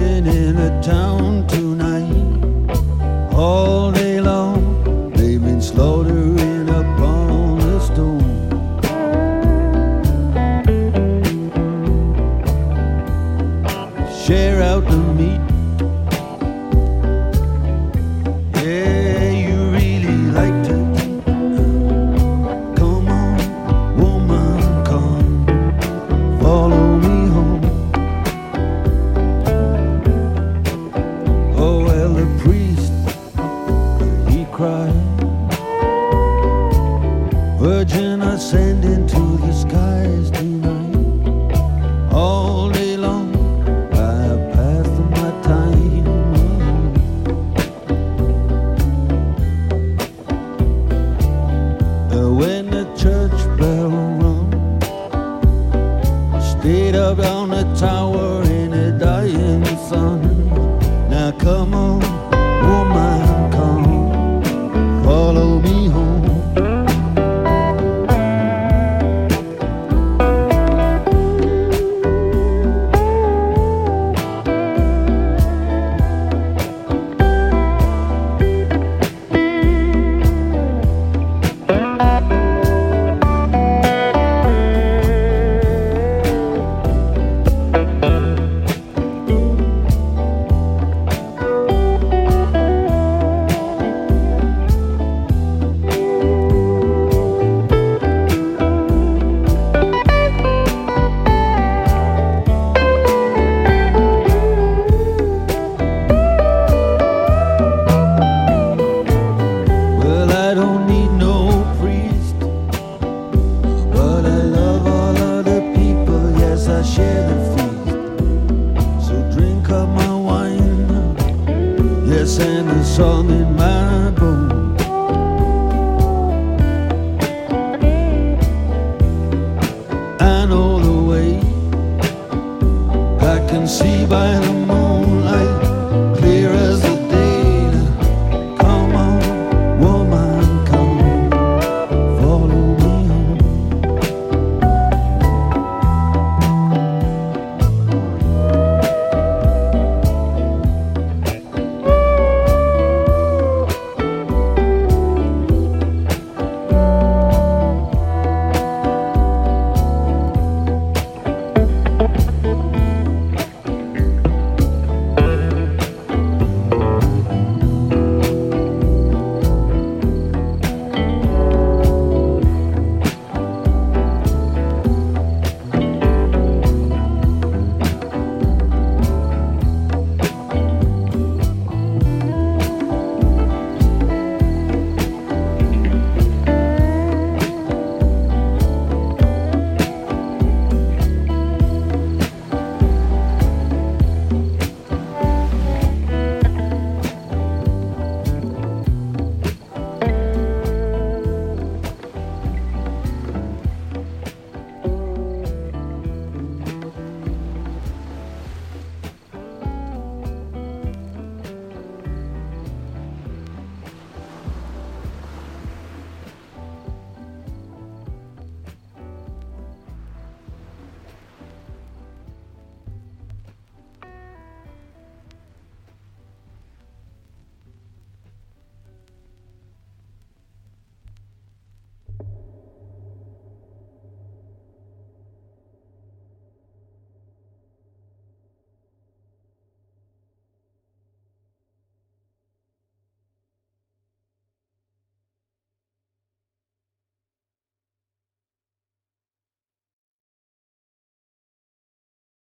in a town to